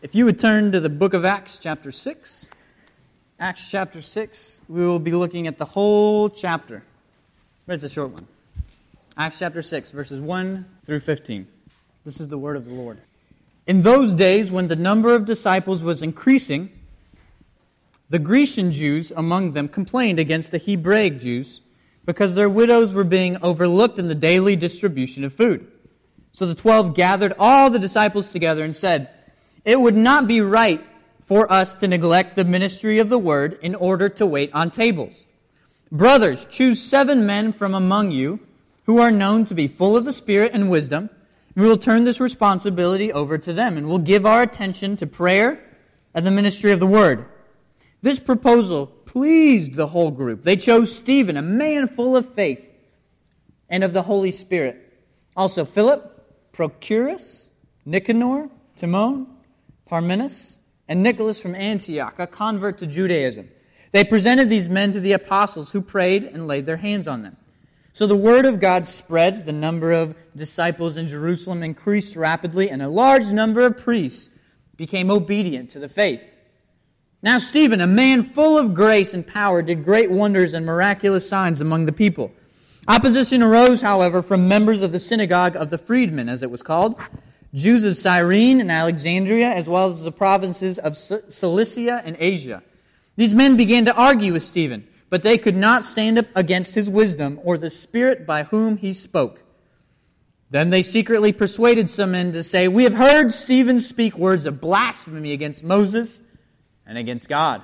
If you would turn to the book of Acts, chapter 6, Acts chapter 6, we will be looking at the whole chapter. But it's a short one. Acts chapter 6, verses 1 through 15. This is the word of the Lord. In those days, when the number of disciples was increasing, the Grecian Jews among them complained against the Hebraic Jews because their widows were being overlooked in the daily distribution of food. So the twelve gathered all the disciples together and said, it would not be right for us to neglect the ministry of the word in order to wait on tables. Brothers, choose seven men from among you who are known to be full of the Spirit and wisdom. We will turn this responsibility over to them, and we'll give our attention to prayer and the ministry of the word. This proposal pleased the whole group. They chose Stephen, a man full of faith and of the Holy Spirit. Also, Philip, Procorus, Nicanor, Timon, Parmenas, and Nicholas from Antioch, a convert to Judaism. They presented these men to the apostles who prayed and laid their hands on them. So the word of God spread, the number of disciples in Jerusalem increased rapidly, and a large number of priests became obedient to the faith. Now, Stephen, a man full of grace and power, did great wonders and miraculous signs among the people. Opposition arose, however, from members of the synagogue of the freedmen, as it was called Jews of Cyrene and Alexandria, as well as the provinces of Cilicia and Asia. These men began to argue with Stephen, but they could not stand up against his wisdom or the spirit by whom he spoke. Then they secretly persuaded some men to say, We have heard Stephen speak words of blasphemy against Moses and against God.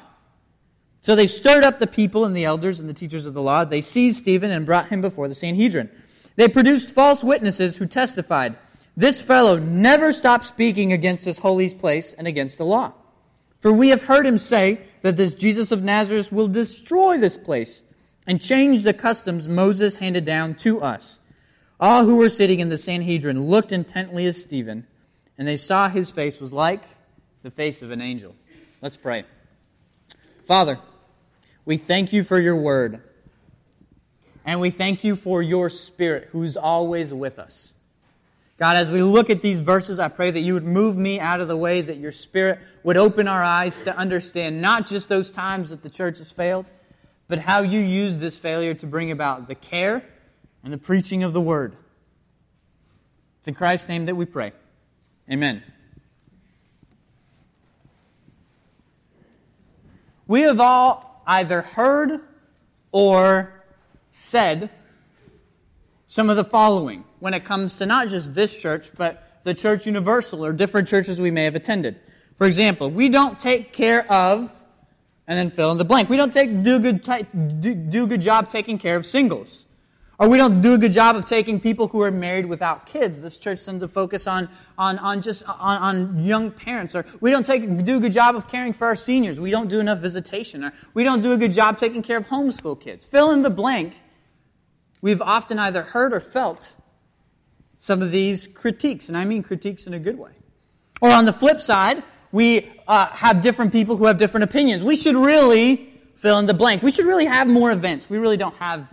So they stirred up the people and the elders and the teachers of the law. They seized Stephen and brought him before the Sanhedrin. They produced false witnesses who testified. This fellow never stopped speaking against this holy place and against the law. For we have heard him say that this Jesus of Nazareth will destroy this place and change the customs Moses handed down to us. All who were sitting in the Sanhedrin looked intently at Stephen, and they saw his face was like the face of an angel. Let's pray. Father, we thank you for your word, and we thank you for your spirit who's always with us. God, as we look at these verses, I pray that you would move me out of the way, that your Spirit would open our eyes to understand not just those times that the church has failed, but how you use this failure to bring about the care and the preaching of the word. It's in Christ's name that we pray. Amen. We have all either heard or said some of the following when it comes to not just this church, but the church universal or different churches we may have attended. For example, we don't take care of, and then fill in the blank. We don't take, do, good ty- do, do good job taking care of singles. Or we don't do a good job of taking people who are married without kids. This church tends to focus on, on, on just on, on young parents. Or we don't take, do a good job of caring for our seniors. We don't do enough visitation. Or we don't do a good job taking care of homeschool kids. Fill in the blank we've often either heard or felt some of these critiques, and I mean critiques in a good way. Or on the flip side, we uh, have different people who have different opinions. We should really fill in the blank. We should really have more events. We really don't have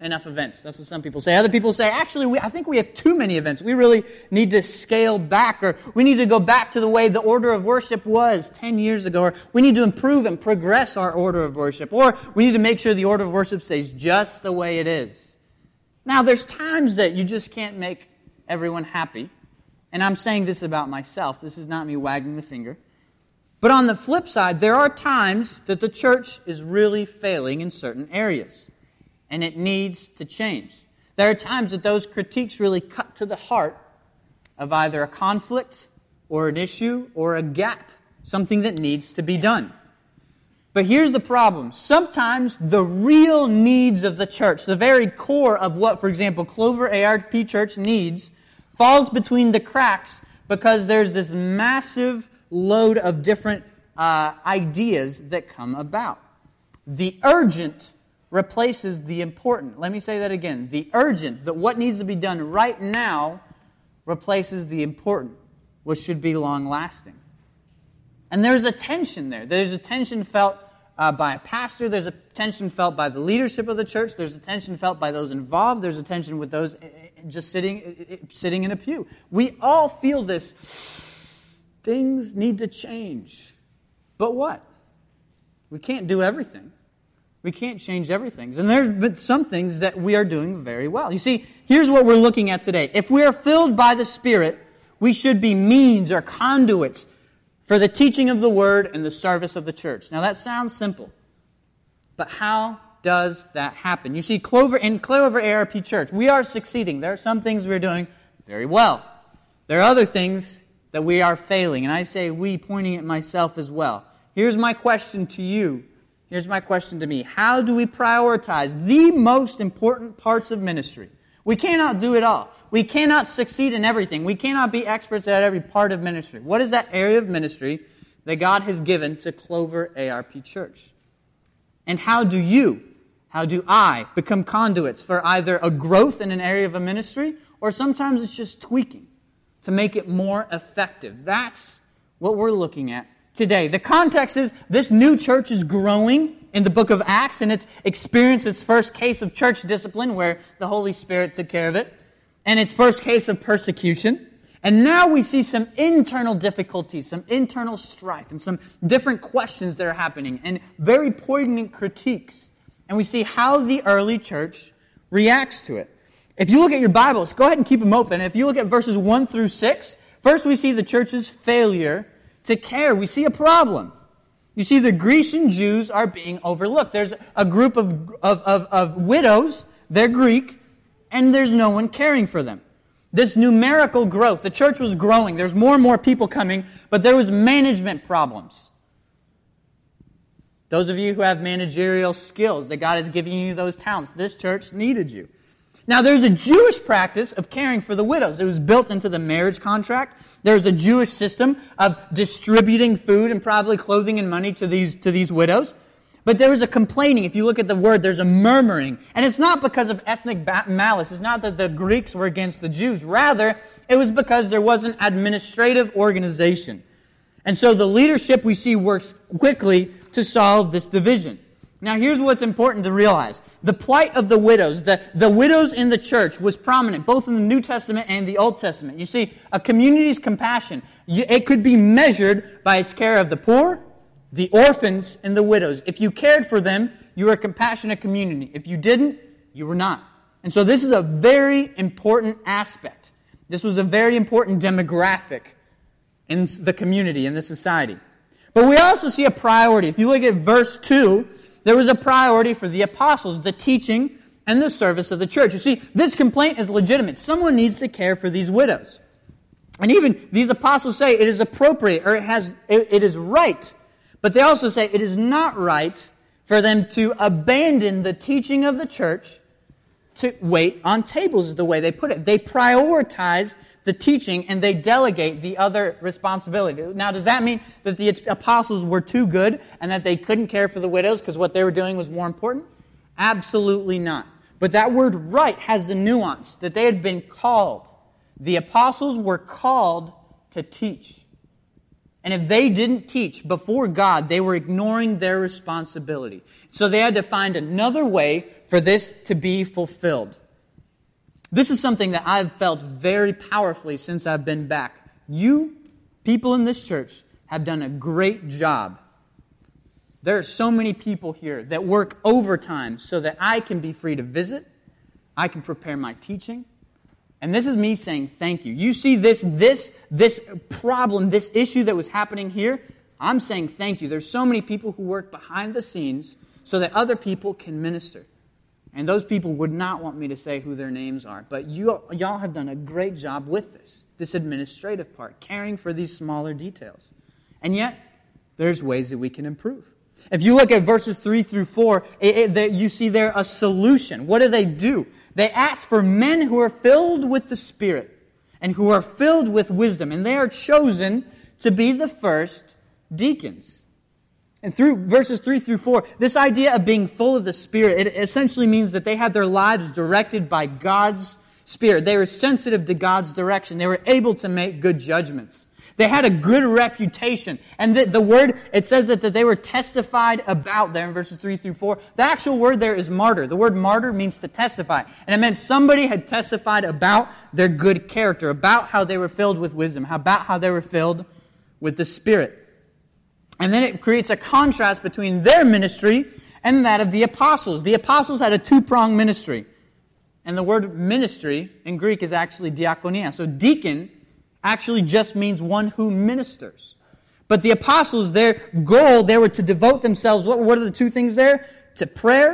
enough events. That's what some people say. Other people say, actually, we, I think we have too many events. We really need to scale back, or we need to go back to the way the order of worship was 10 years ago, or we need to improve and progress our order of worship, or we need to make sure the order of worship stays just the way it is. Now, there's times that you just can't make everyone happy. And I'm saying this about myself. This is not me wagging the finger. But on the flip side, there are times that the church is really failing in certain areas. And it needs to change. There are times that those critiques really cut to the heart of either a conflict or an issue or a gap, something that needs to be done. But here's the problem. Sometimes the real needs of the church, the very core of what, for example, Clover ARP Church needs, falls between the cracks because there's this massive load of different uh, ideas that come about. The urgent replaces the important. Let me say that again. The urgent, that what needs to be done right now, replaces the important, which should be long lasting. And there's a tension there. There's a tension felt uh, by a pastor. There's a tension felt by the leadership of the church. There's a tension felt by those involved. There's a tension with those just sitting, sitting in a pew. We all feel this, things need to change. But what? We can't do everything. We can't change everything. And there's some things that we are doing very well. You see, here's what we're looking at today. If we are filled by the Spirit, we should be means or conduits for the teaching of the Word and the service of the church. Now that sounds simple. But how does that happen? You see, Clover in Clover ARP Church, we are succeeding. There are some things we're doing very well. There are other things that we are failing. And I say we, pointing at myself as well. Here's my question to you. Here's my question to me. How do we prioritize the most important parts of ministry? We cannot do it all. We cannot succeed in everything. We cannot be experts at every part of ministry. What is that area of ministry that God has given to Clover ARP Church? And how do you, how do I become conduits for either a growth in an area of a ministry or sometimes it's just tweaking to make it more effective? That's what we're looking at today. The context is this new church is growing in the book of Acts and it's experienced its first case of church discipline where the Holy Spirit took care of it and its first case of persecution. And now we see some internal difficulties, some internal strife, and some different questions that are happening, and very poignant critiques. And we see how the early church reacts to it. If you look at your Bibles, go ahead and keep them open. If you look at verses 1 through 6, first we see the church's failure to care. We see a problem. You see, the Grecian Jews are being overlooked. There's a group of, of, of, of widows, they're Greek, and there's no one caring for them. This numerical growth, the church was growing. There's more and more people coming, but there was management problems. Those of you who have managerial skills, that God has given you those talents, this church needed you. Now, there's a Jewish practice of caring for the widows. It was built into the marriage contract. There's a Jewish system of distributing food and probably clothing and money to these, to these widows. But there was a complaining. If you look at the word, there's a murmuring. And it's not because of ethnic malice. It's not that the Greeks were against the Jews. Rather, it was because there was an administrative organization. And so the leadership we see works quickly to solve this division. Now, here's what's important to realize. The plight of the widows, the, the widows in the church was prominent, both in the New Testament and the Old Testament. You see, a community's compassion, it could be measured by its care of the poor, the orphans and the widows. If you cared for them, you were a compassionate community. If you didn't, you were not. And so this is a very important aspect. This was a very important demographic in the community, in the society. But we also see a priority. If you look at verse 2, there was a priority for the apostles, the teaching and the service of the church. You see, this complaint is legitimate. Someone needs to care for these widows. And even these apostles say it is appropriate or it has it, it is right but they also say it is not right for them to abandon the teaching of the church to wait on tables, is the way they put it. They prioritize the teaching and they delegate the other responsibility. Now, does that mean that the apostles were too good and that they couldn't care for the widows because what they were doing was more important? Absolutely not. But that word right has the nuance that they had been called. The apostles were called to teach. And if they didn't teach before God, they were ignoring their responsibility. So they had to find another way for this to be fulfilled. This is something that I've felt very powerfully since I've been back. You, people in this church, have done a great job. There are so many people here that work overtime so that I can be free to visit, I can prepare my teaching, and this is me saying thank you. You see this, this, this problem, this issue that was happening here? I'm saying thank you. There's so many people who work behind the scenes so that other people can minister. And those people would not want me to say who their names are. But you, y'all have done a great job with this, this administrative part, caring for these smaller details. And yet, there's ways that we can improve. If you look at verses 3 through 4, it, it, you see there a solution. What do they do? They ask for men who are filled with the Spirit and who are filled with wisdom, and they are chosen to be the first deacons. And through verses 3 through 4, this idea of being full of the Spirit, it essentially means that they had their lives directed by God's Spirit. They were sensitive to God's direction. They were able to make good judgments. They had a good reputation. And the, the word, it says that, that they were testified about there in verses 3 through 4. The actual word there is martyr. The word martyr means to testify. And it meant somebody had testified about their good character, about how they were filled with wisdom, about how they were filled with the Spirit. And then it creates a contrast between their ministry and that of the apostles. The apostles had a two pronged ministry. And the word ministry in Greek is actually diakonia. So deacon actually just means one who ministers. But the apostles, their goal, they were to devote themselves. What, what are the two things there? To prayer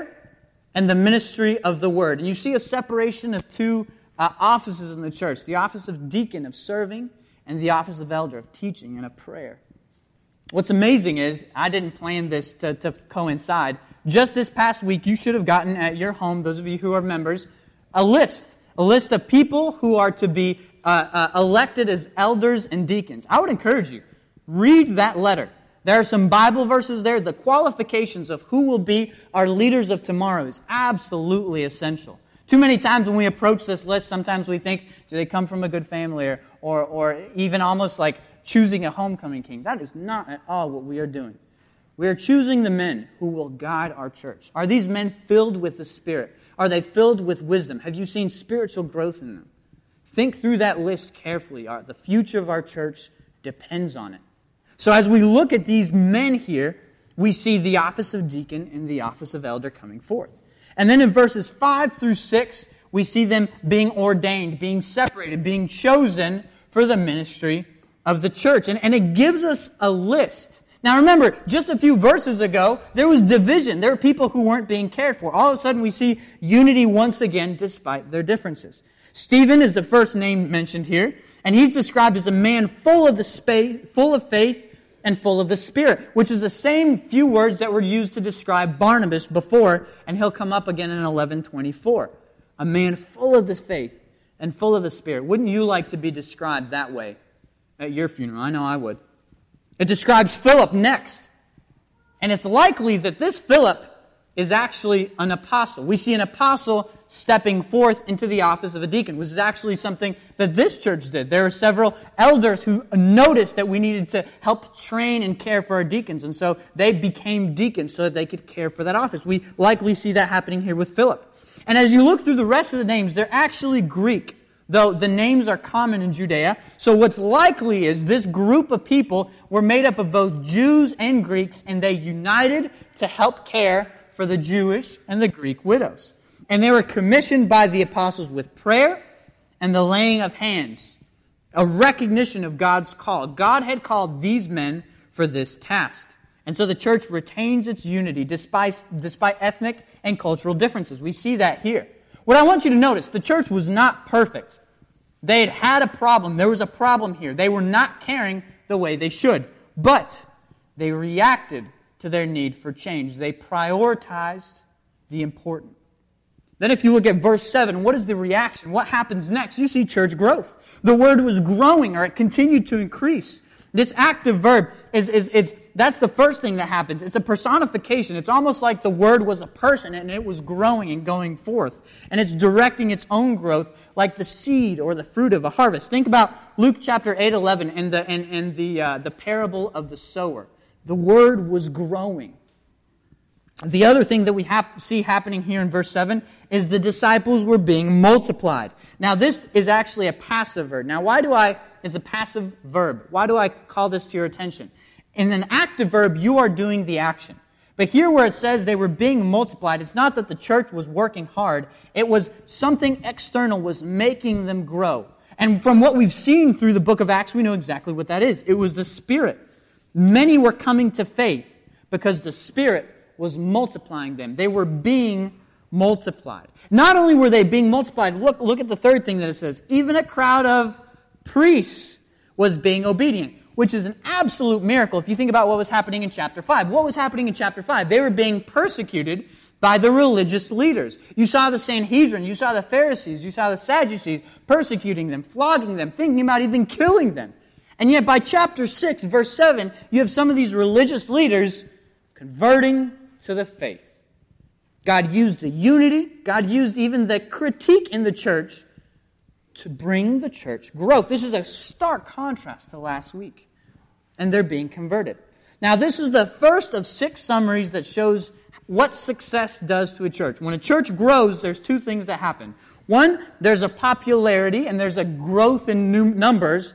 and the ministry of the word. And you see a separation of two uh, offices in the church the office of deacon, of serving, and the office of elder, of teaching and of prayer. What's amazing is, I didn't plan this to, to coincide. Just this past week, you should have gotten at your home, those of you who are members, a list. A list of people who are to be uh, uh, elected as elders and deacons. I would encourage you, read that letter. There are some Bible verses there. The qualifications of who will be our leaders of tomorrow is absolutely essential. Too many times when we approach this list, sometimes we think, do they come from a good family or, or, or even almost like choosing a homecoming king. That is not at all what we are doing. We are choosing the men who will guide our church. Are these men filled with the Spirit? Are they filled with wisdom? Have you seen spiritual growth in them? Think through that list carefully. The future of our church depends on it. So as we look at these men here, we see the office of deacon and the office of elder coming forth. And then in verses 5 through 6, we see them being ordained, being separated, being chosen for the ministry of the church. And, and it gives us a list. Now remember, just a few verses ago, there was division. There were people who weren't being cared for. All of a sudden, we see unity once again despite their differences. Stephen is the first name mentioned here, and he's described as a man full of the space, full of faith and full of the Spirit, which is the same few words that were used to describe Barnabas before, and he'll come up again in 1124. A man full of the faith and full of the Spirit. Wouldn't you like to be described that way at your funeral? I know I would. It describes Philip next. And it's likely that this Philip is actually an apostle. We see an apostle stepping forth into the office of a deacon, which is actually something that this church did. There are several elders who noticed that we needed to help train and care for our deacons, and so they became deacons so that they could care for that office. We likely see that happening here with Philip. And as you look through the rest of the names, they're actually Greek though the names are common in Judea. So what's likely is this group of people were made up of both Jews and Greeks, and they united to help care for the Jewish and the Greek widows. And they were commissioned by the apostles with prayer and the laying of hands, a recognition of God's call. God had called these men for this task. And so the church retains its unity despite, despite ethnic and cultural differences. We see that here. What I want you to notice, the church was not perfect. They had had a problem. There was a problem here. They were not caring the way they should. But they reacted to their need for change. They prioritized the important. Then, if you look at verse 7, what is the reaction? What happens next? You see church growth. The word was growing, or it continued to increase. This active verb is, is, is that's the first thing that happens. It's a personification. It's almost like the word was a person and it was growing and going forth. And it's directing its own growth like the seed or the fruit of a harvest. Think about Luke chapter 8, 11 and the, and, and the, uh, the parable of the sower. The word was growing. The other thing that we hap- see happening here in verse 7 is the disciples were being multiplied. Now, this is actually a passive verb. Now, why do I, is a passive verb. Why do I call this to your attention? In an active verb, you are doing the action. But here where it says they were being multiplied, it's not that the church was working hard. It was something external was making them grow. And from what we've seen through the book of Acts, we know exactly what that is. It was the Spirit. Many were coming to faith because the Spirit was multiplying them. They were being multiplied. Not only were they being multiplied, look, look at the third thing that it says. Even a crowd of priests was being obedient, which is an absolute miracle if you think about what was happening in chapter 5. What was happening in chapter 5? They were being persecuted by the religious leaders. You saw the Sanhedrin, you saw the Pharisees, you saw the Sadducees persecuting them, flogging them, thinking about even killing them. And yet by chapter 6, verse 7, you have some of these religious leaders converting to the faith. God used the unity, God used even the critique in the church to bring the church growth. This is a stark contrast to last week. And they're being converted. Now, this is the first of six summaries that shows what success does to a church. When a church grows, there's two things that happen. One, there's a popularity and there's a growth in numbers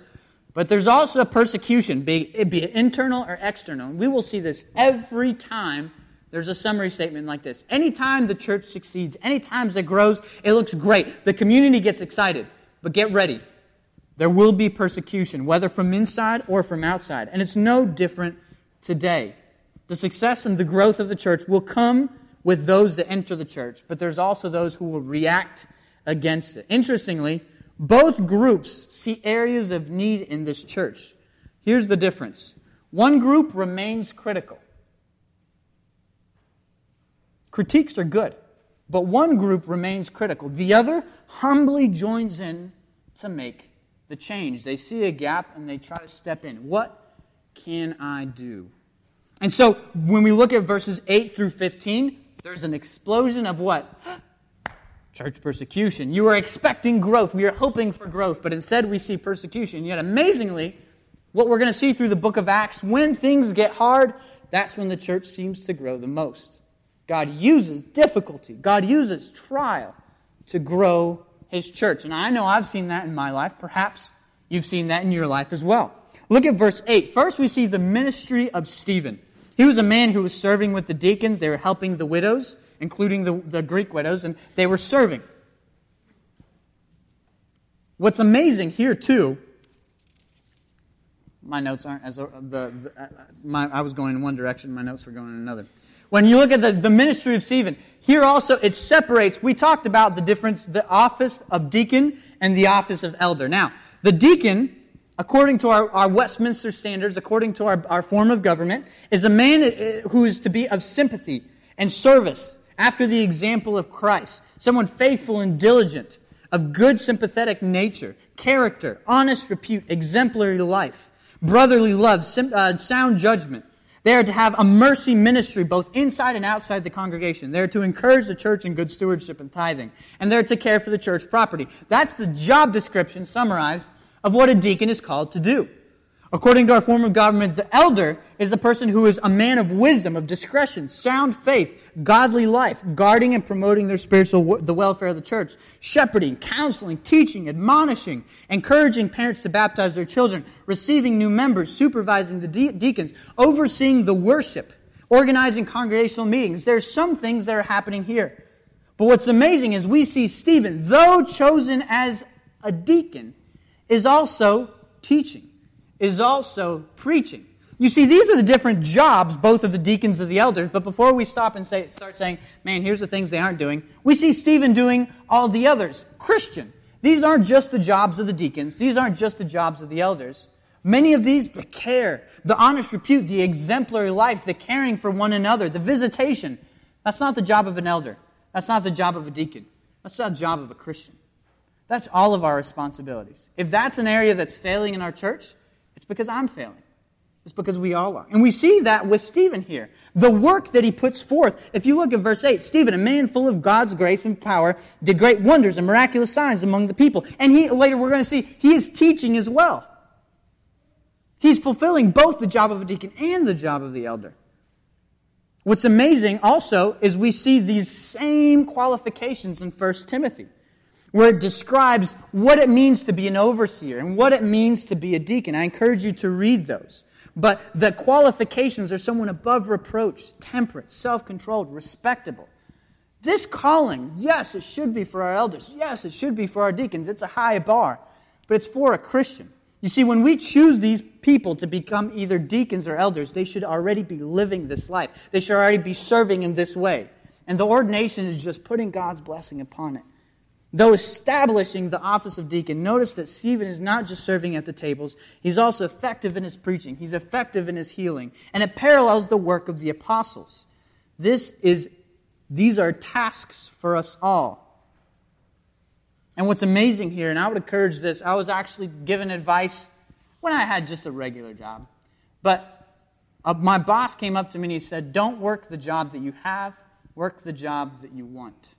But there's also persecution, be it be internal or external. We will see this every time there's a summary statement like this. Anytime the church succeeds, anytime it grows, it looks great. The community gets excited. But get ready. There will be persecution, whether from inside or from outside. And it's no different today. The success and the growth of the church will come with those that enter the church, but there's also those who will react against it. Interestingly, both groups see areas of need in this church. Here's the difference one group remains critical. Critiques are good, but one group remains critical. The other humbly joins in to make the change. They see a gap and they try to step in. What can I do? And so when we look at verses 8 through 15, there's an explosion of what? Church persecution. You were expecting growth. We are hoping for growth, but instead we see persecution. Yet amazingly, what we're going to see through the book of Acts, when things get hard, that's when the church seems to grow the most. God uses difficulty, God uses trial to grow his church. And I know I've seen that in my life. Perhaps you've seen that in your life as well. Look at verse 8. First, we see the ministry of Stephen. He was a man who was serving with the deacons. They were helping the widows, including the, the Greek widows, and they were serving. What's amazing here, too, my notes aren't as the, the uh, my, I was going in one direction, my notes were going in another. When you look at the, the ministry of Stephen, here also it separates. We talked about the difference, the office of deacon and the office of elder. Now, the deacon, according to our, our Westminster standards, according to our, our form of government, is a man uh, who is to be of sympathy and service after the example of Christ. Someone faithful and diligent, of good sympathetic nature, character, honest repute, exemplary life, brotherly love, sim, uh, sound judgment they are to have a mercy ministry both inside and outside the congregation. They're to encourage the church in good stewardship and tithing. And they're to care for the church property. That's the job description summarized of what a deacon is called to do. According to our form of government, the elder is a person who is a man of wisdom, of discretion, sound faith, godly life, guarding and promoting their spiritual, the welfare of the church, shepherding, counseling, teaching, admonishing, encouraging parents to baptize their children, receiving new members, supervising the de- deacons, overseeing the worship, organizing congregational meetings. There's some things that are happening here. But what's amazing is we see Stephen, though chosen as a deacon, is also teaching is also preaching. You see, these are the different jobs, both of the deacons and the elders. But before we stop and say, start saying, man, here's the things they aren't doing, we see Stephen doing all the others. Christian. These aren't just the jobs of the deacons. These aren't just the jobs of the elders. Many of these, the care, the honest repute, the exemplary life, the caring for one another, the visitation, that's not the job of an elder. That's not the job of a deacon. That's not the job of a Christian. That's all of our responsibilities. If that's an area that's failing in our church, it's because I'm failing. It's because we all are. And we see that with Stephen here. The work that he puts forth. If you look at verse 8, Stephen, a man full of God's grace and power, did great wonders and miraculous signs among the people. And he, later we're going to see, he is teaching as well. He's fulfilling both the job of a deacon and the job of the elder. What's amazing also is we see these same qualifications in 1 Timothy where it describes what it means to be an overseer and what it means to be a deacon. I encourage you to read those. But the qualifications are someone above reproach, temperate, self controlled, respectable. This calling, yes, it should be for our elders. Yes, it should be for our deacons. It's a high bar, but it's for a Christian. You see, when we choose these people to become either deacons or elders, they should already be living this life. They should already be serving in this way. And the ordination is just putting God's blessing upon it. Though establishing the office of deacon, notice that Stephen is not just serving at the tables, he's also effective in his preaching, he's effective in his healing, and it parallels the work of the apostles. This is, these are tasks for us all. And what's amazing here, and I would encourage this, I was actually given advice when I had just a regular job. But uh, my boss came up to me and he said, Don't work the job that you have, work the job that you want.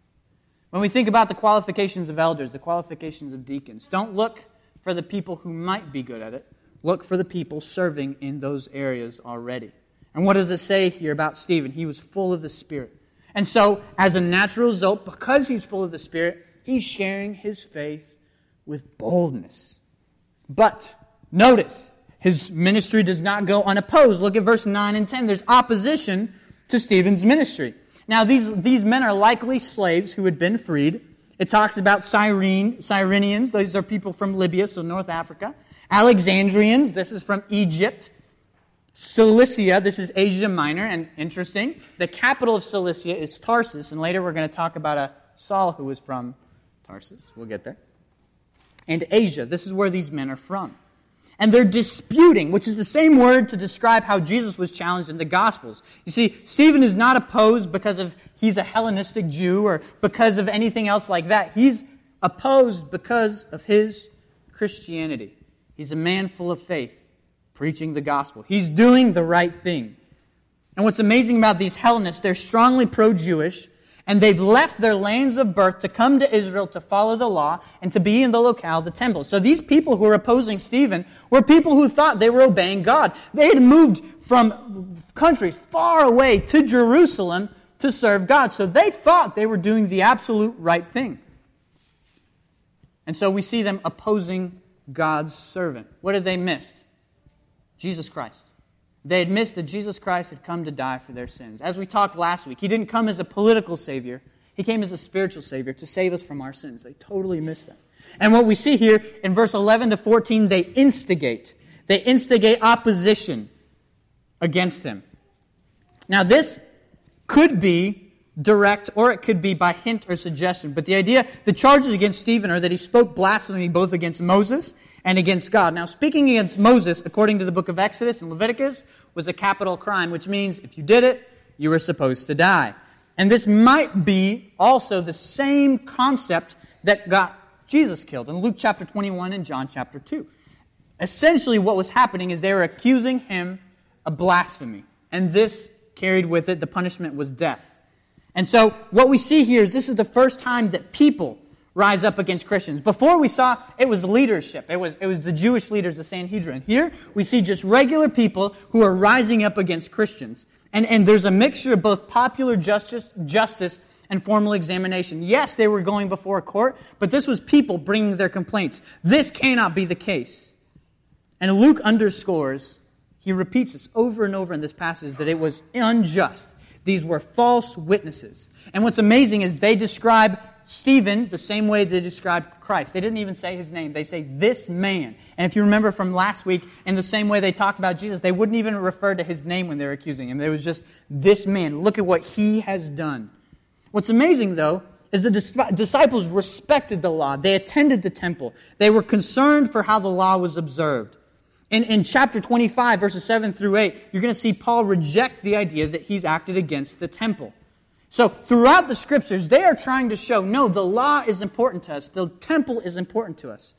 When we think about the qualifications of elders, the qualifications of deacons, don't look for the people who might be good at it. Look for the people serving in those areas already. And what does it say here about Stephen? He was full of the Spirit. And so, as a natural result, because he's full of the Spirit, he's sharing his faith with boldness. But Notice, his ministry does not go unopposed. Look at verse 9 and 10. There's opposition to Stephen's ministry. Now, these, these men are likely slaves who had been freed. It talks about Cyrene, Cyrenians. These are people from Libya, so North Africa. Alexandrians. This is from Egypt. Cilicia, this is Asia Minor, and interesting. The capital of Cilicia is Tarsus, and later we're going to talk about a Saul who was from Tarsus. We'll get there. And Asia, this is where these men are from and they're disputing, which is the same word to describe how Jesus was challenged in the Gospels. You see, Stephen is not opposed because of he's a Hellenistic Jew or because of anything else like that. He's opposed because of his Christianity. He's a man full of faith, preaching the gospel. He's doing the right thing. And what's amazing about these Hellenists, they're strongly pro Jewish, and they've left their lands of birth to come to Israel to follow the law and to be in the locale, the temple. So these people who were opposing Stephen were people who thought they were obeying God. They had moved from countries far away to Jerusalem to serve God. So they thought they were doing the absolute right thing. And so we see them opposing God's servant. What did they miss? Jesus Christ. They had missed that Jesus Christ had come to die for their sins. As we talked last week, he didn't come as a political savior, he came as a spiritual savior to save us from our sins. They totally missed that. And what we see here in verse 11 to 14, they instigate. They instigate opposition against him. Now, this could be direct or it could be by hint or suggestion. But the idea, the charges against Stephen are that he spoke blasphemy both against Moses and against God. Now, speaking against Moses, according to the book of Exodus and Leviticus, was a capital crime, which means if you did it, you were supposed to die. And this might be also the same concept that got Jesus killed in Luke chapter 21 and John chapter 2. Essentially, what was happening is they were accusing him of blasphemy. And this carried with it, the punishment was death. And so, what we see here is this is the first time that people rise up against Christians. Before we saw it was leadership. It was, it was the Jewish leaders, the Sanhedrin. Here we see just regular people who are rising up against Christians. And, and there's a mixture of both popular justice, justice and formal examination. Yes, they were going before a court, but this was people bringing their complaints. This cannot be the case. And Luke underscores, he repeats this over and over in this passage, that it was unjust. These were false witnesses. And what's amazing is they describe Stephen the same way they described Christ. They didn't even say his name. They say this man. And if you remember from last week, in the same way they talked about Jesus, they wouldn't even refer to his name when they were accusing him. It was just this man. Look at what he has done. What's amazing, though, is the disciples respected the law. They attended the temple. They were concerned for how the law was observed. In, in chapter 25, verses 7 through 8, you're going to see Paul reject the idea that he's acted against the temple. So, throughout the scriptures, they are trying to show no, the law is important to us, the temple is important to us.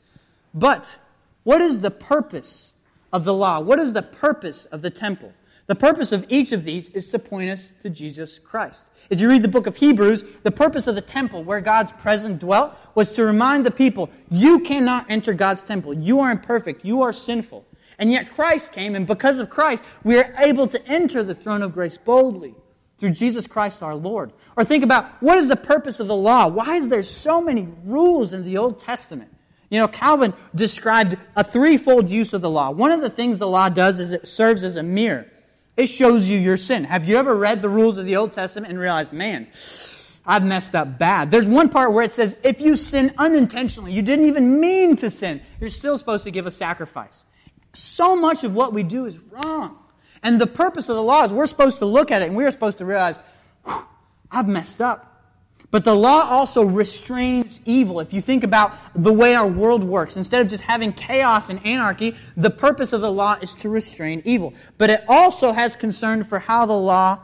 But, what is the purpose of the law? What is the purpose of the temple? The purpose of each of these is to point us to Jesus Christ. If you read the book of Hebrews, the purpose of the temple where God's presence dwelt was to remind the people, you cannot enter God's temple. You are imperfect. You are sinful. And yet Christ came, and because of Christ, we are able to enter the throne of grace boldly through Jesus Christ our Lord. Or think about what is the purpose of the law? Why is there so many rules in the Old Testament? You know, Calvin described a threefold use of the law. One of the things the law does is it serves as a mirror. It shows you your sin. Have you ever read the rules of the Old Testament and realized, man, I've messed up bad? There's one part where it says, if you sin unintentionally, you didn't even mean to sin, you're still supposed to give a sacrifice. So much of what we do is wrong. And the purpose of the law is we're supposed to look at it and we're supposed to realize, I've messed up. But the law also restrains evil. If you think about the way our world works, instead of just having chaos and anarchy, the purpose of the law is to restrain evil. But it also has concern for how the law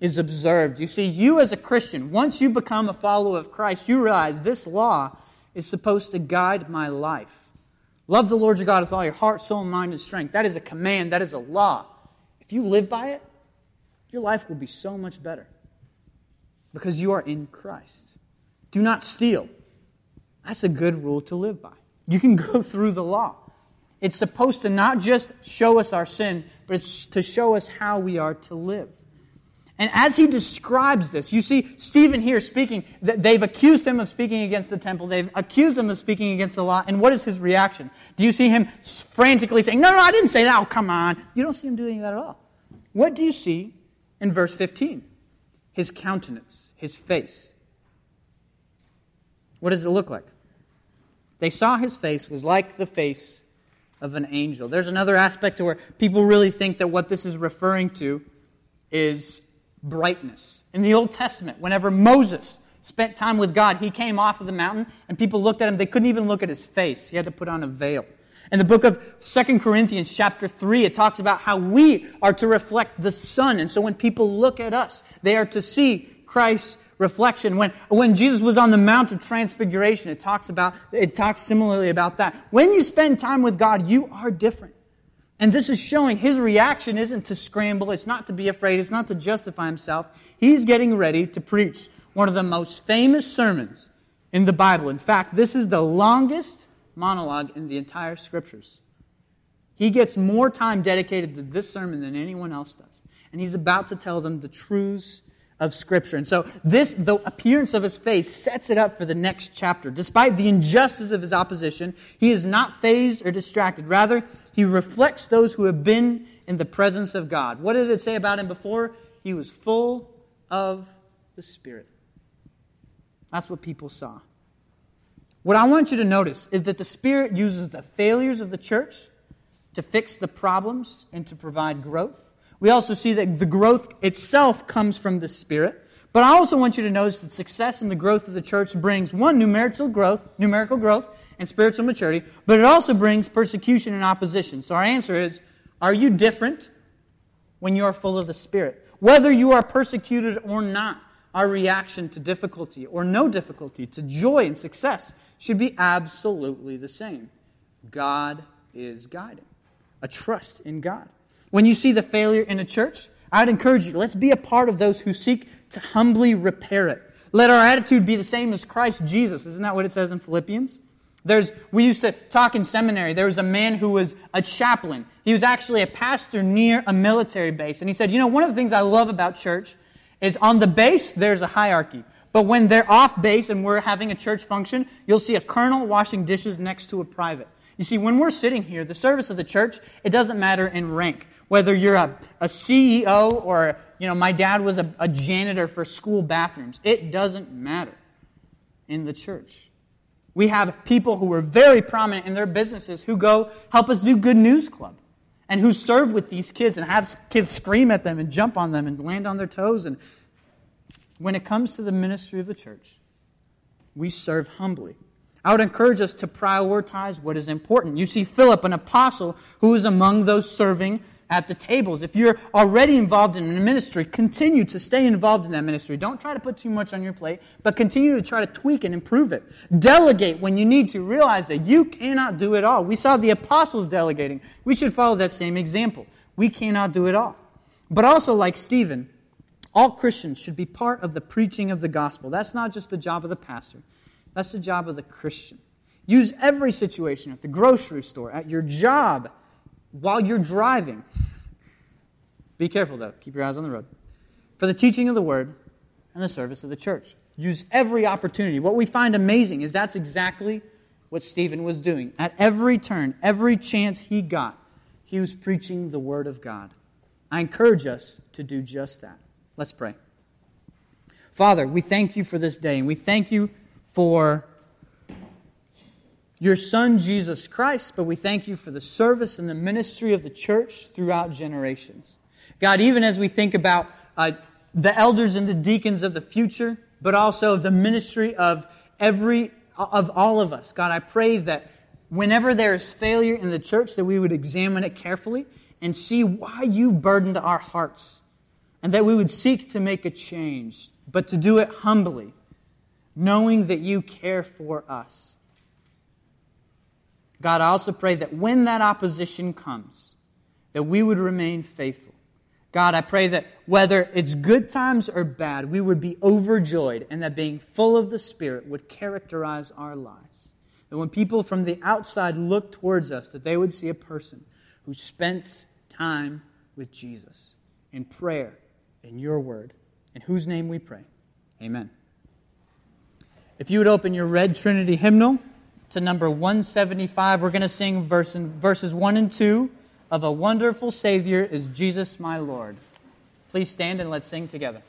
is observed. You see, you as a Christian, once you become a follower of Christ, you realize this law is supposed to guide my life. Love the Lord your God with all your heart, soul, mind, and strength. That is a command, that is a law. If you live by it, your life will be so much better because you are in Christ. Do not steal. That's a good rule to live by. You can go through the law. It's supposed to not just show us our sin, but it's to show us how we are to live. And as he describes this, you see Stephen here speaking, they've accused him of speaking against the temple. They've accused him of speaking against the law. And what is his reaction? Do you see him frantically saying, No, no, I didn't say that. Oh, come on. You don't see him doing that at all. What do you see in verse 15? His countenance, his face. What does it look like? They saw his face was like the face of an angel. There's another aspect to where people really think that what this is referring to is brightness. In the Old Testament, whenever Moses spent time with God, he came off of the mountain and people looked at him. They couldn't even look at his face, he had to put on a veil. In the book of Second Corinthians, chapter 3, it talks about how we are to reflect the sun. And so when people look at us, they are to see Christ's reflection. When, when Jesus was on the Mount of Transfiguration, it talks about, it talks similarly about that. When you spend time with God, you are different. And this is showing his reaction isn't to scramble, it's not to be afraid, it's not to justify himself. He's getting ready to preach one of the most famous sermons in the Bible. In fact, this is the longest monologue in the entire scriptures. He gets more time dedicated to this sermon than anyone else does. And he's about to tell them the truths of Scripture. And so, this, the appearance of his face sets it up for the next chapter. Despite the injustice of his opposition, he is not fazed or distracted. Rather, he reflects those who have been in the presence of God. What did it say about him before? He was full of the Spirit. That's what people saw. What I want you to notice is that the Spirit uses the failures of the church to fix the problems and to provide growth. We also see that the growth itself comes from the Spirit. But I also want you to notice that success in the growth of the church brings one numerical growth, numerical growth and spiritual maturity, but it also brings persecution and opposition. So our answer is, are you different when you are full of the Spirit? Whether you are persecuted or not, our reaction to difficulty or no difficulty, to joy and success, should be absolutely the same. God is guiding. A trust in God. When you see the failure in a church, I'd encourage you, let's be a part of those who seek to humbly repair it. Let our attitude be the same as Christ Jesus. Isn't that what it says in Philippians? There's, we used to talk in seminary. There was a man who was a chaplain. He was actually a pastor near a military base. And he said, You know, one of the things I love about church is on the base, there's a hierarchy. But when they're off base and we're having a church function, you'll see a colonel washing dishes next to a private. You see, when we're sitting here, the service of the church, it doesn't matter in rank. Whether you're a, a CEO or, you know, my dad was a, a janitor for school bathrooms, it doesn't matter in the church. We have people who are very prominent in their businesses who go help us do Good News Club and who serve with these kids and have kids scream at them and jump on them and land on their toes. And when it comes to the ministry of the church, we serve humbly. I would encourage us to prioritize what is important. You see Philip, an apostle, who is among those serving at the tables. If you're already involved in a ministry, continue to stay involved in that ministry. Don't try to put too much on your plate, but continue to try to tweak and improve it. Delegate when you need to. Realize that you cannot do it all. We saw the apostles delegating. We should follow that same example. We cannot do it all. But also, like Stephen, all Christians should be part of the preaching of the gospel. That's not just the job of the pastor, that's the job of the Christian. Use every situation at the grocery store, at your job, while you're driving. Be careful, though. Keep your eyes on the road. For the teaching of the word and the service of the church. Use every opportunity. What we find amazing is that's exactly what Stephen was doing. At every turn, every chance he got, he was preaching the word of God. I encourage us to do just that. Let's pray. Father, we thank you for this day, and we thank you for your Son, Jesus Christ, but we thank you for the service and the ministry of the church throughout generations. God, even as we think about uh, the elders and the deacons of the future, but also the ministry of every, of all of us, God, I pray that whenever there is failure in the church, that we would examine it carefully and see why you burdened our hearts, and that we would seek to make a change, but to do it humbly, knowing that you care for us. God, I also pray that when that opposition comes, that we would remain faithful. God, I pray that whether it's good times or bad, we would be overjoyed and that being full of the Spirit would characterize our lives. That when people from the outside look towards us, that they would see a person who spent time with Jesus in prayer in your word, in whose name we pray. Amen. If you would open your red Trinity hymnal to number 175, we're going to sing verse, verses 1 and 2 of A Wonderful Savior is Jesus my Lord. Please stand and let's sing together.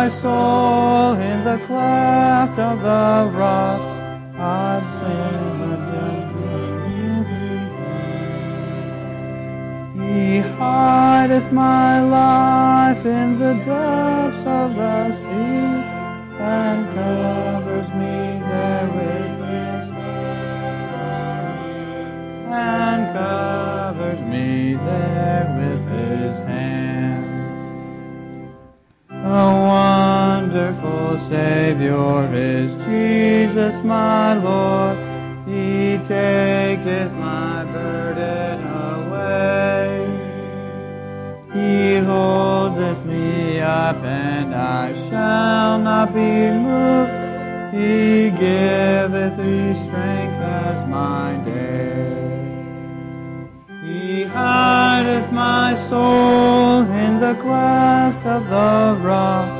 my soul in the cleft of the rock. I'd sing until He hideth my life in the depths of the sea and covers me there with his hand and covers me there wonderful Savior is Jesus my Lord. He taketh my burden away. He holdeth me up and I shall not be moved. He giveth me strength as my day. He hideth my soul in the cleft of the rock.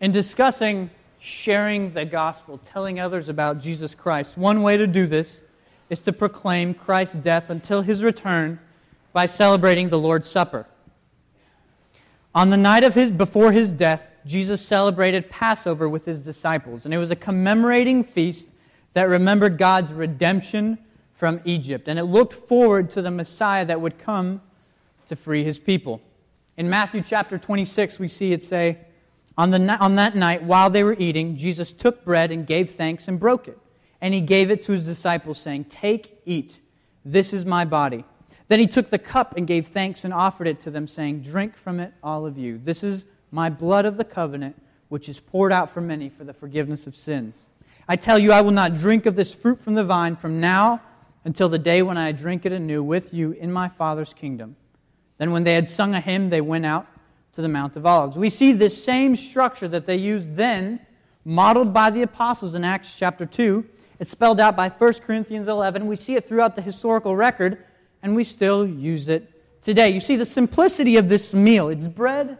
In discussing sharing the gospel, telling others about Jesus Christ, one way to do this is to proclaim Christ's death until his return by celebrating the Lord's Supper. On the night of his before his death, Jesus celebrated Passover with his disciples, and it was a commemorating feast that remembered God's redemption from Egypt. And it looked forward to the Messiah that would come to free his people. In Matthew chapter 26, we see it say, on, the, on that night, while they were eating, Jesus took bread and gave thanks and broke it. And he gave it to his disciples, saying, Take, eat. This is my body. Then he took the cup and gave thanks and offered it to them, saying, Drink from it, all of you. This is my blood of the covenant, which is poured out for many for the forgiveness of sins. I tell you, I will not drink of this fruit from the vine from now until the day when I drink it anew with you in my Father's kingdom. Then, when they had sung a hymn, they went out to the Mount of Olives. We see this same structure that they used then, modeled by the apostles in Acts chapter 2. It's spelled out by 1 Corinthians 11. We see it throughout the historical record, and we still use it today. You see the simplicity of this meal it's bread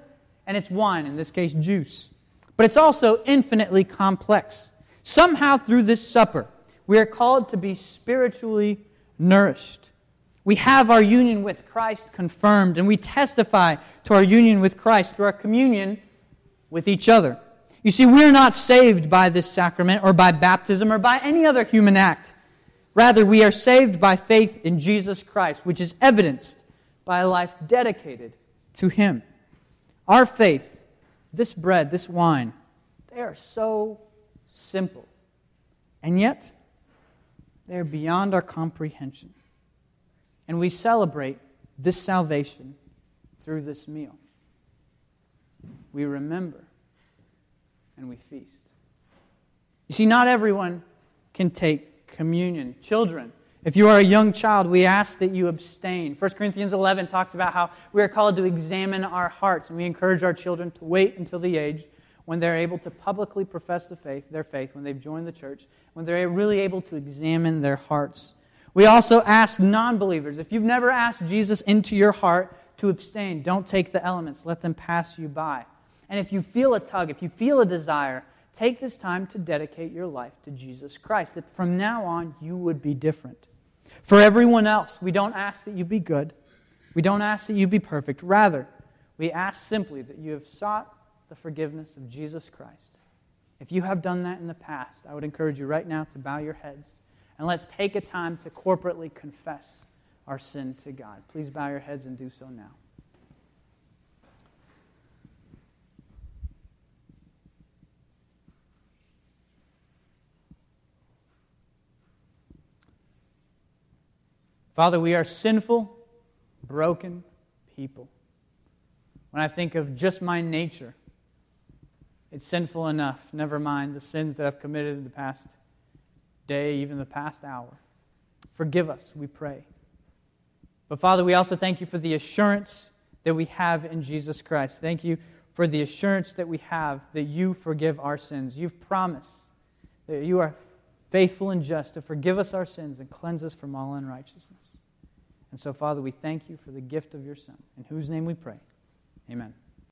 and it's wine, in this case, juice. But it's also infinitely complex. Somehow, through this supper, we are called to be spiritually nourished. We have our union with Christ confirmed, and we testify to our union with Christ through our communion with each other. You see, we are not saved by this sacrament or by baptism or by any other human act. Rather, we are saved by faith in Jesus Christ, which is evidenced by a life dedicated to Him. Our faith, this bread, this wine, they are so simple. And yet, they are beyond our comprehension. And we celebrate this salvation through this meal. We remember and we feast. You see, not everyone can take communion. Children, if you are a young child, we ask that you abstain. 1 Corinthians 11 talks about how we are called to examine our hearts, and we encourage our children to wait until the age when they're able to publicly profess the faith, their faith, when they've joined the church, when they're really able to examine their hearts. We also ask non believers if you've never asked Jesus into your heart to abstain, don't take the elements, let them pass you by. And if you feel a tug, if you feel a desire take this time to dedicate your life to Jesus Christ, that from now on you would be different. For everyone else, we don't ask that you be good, we don't ask that you be perfect. Rather, we ask simply that you have sought the forgiveness of Jesus Christ. If you have done that in the past, I would encourage you right now to bow your heads and let's take a time to corporately confess our sin to God. Please bow your heads and do so now. Father, we are sinful, broken people. When I think of just my nature, it's sinful enough, never mind the sins that I've committed in the past day, even the past hour. Forgive us, we pray. But Father, we also thank you for the assurance that we have in Jesus Christ. Thank you for the assurance that we have that you forgive our sins. You've promised that you are faithful and just to forgive us our sins and cleanse us from all unrighteousness. And so, Father, we thank you for the gift of your Son, in whose name we pray. Amen.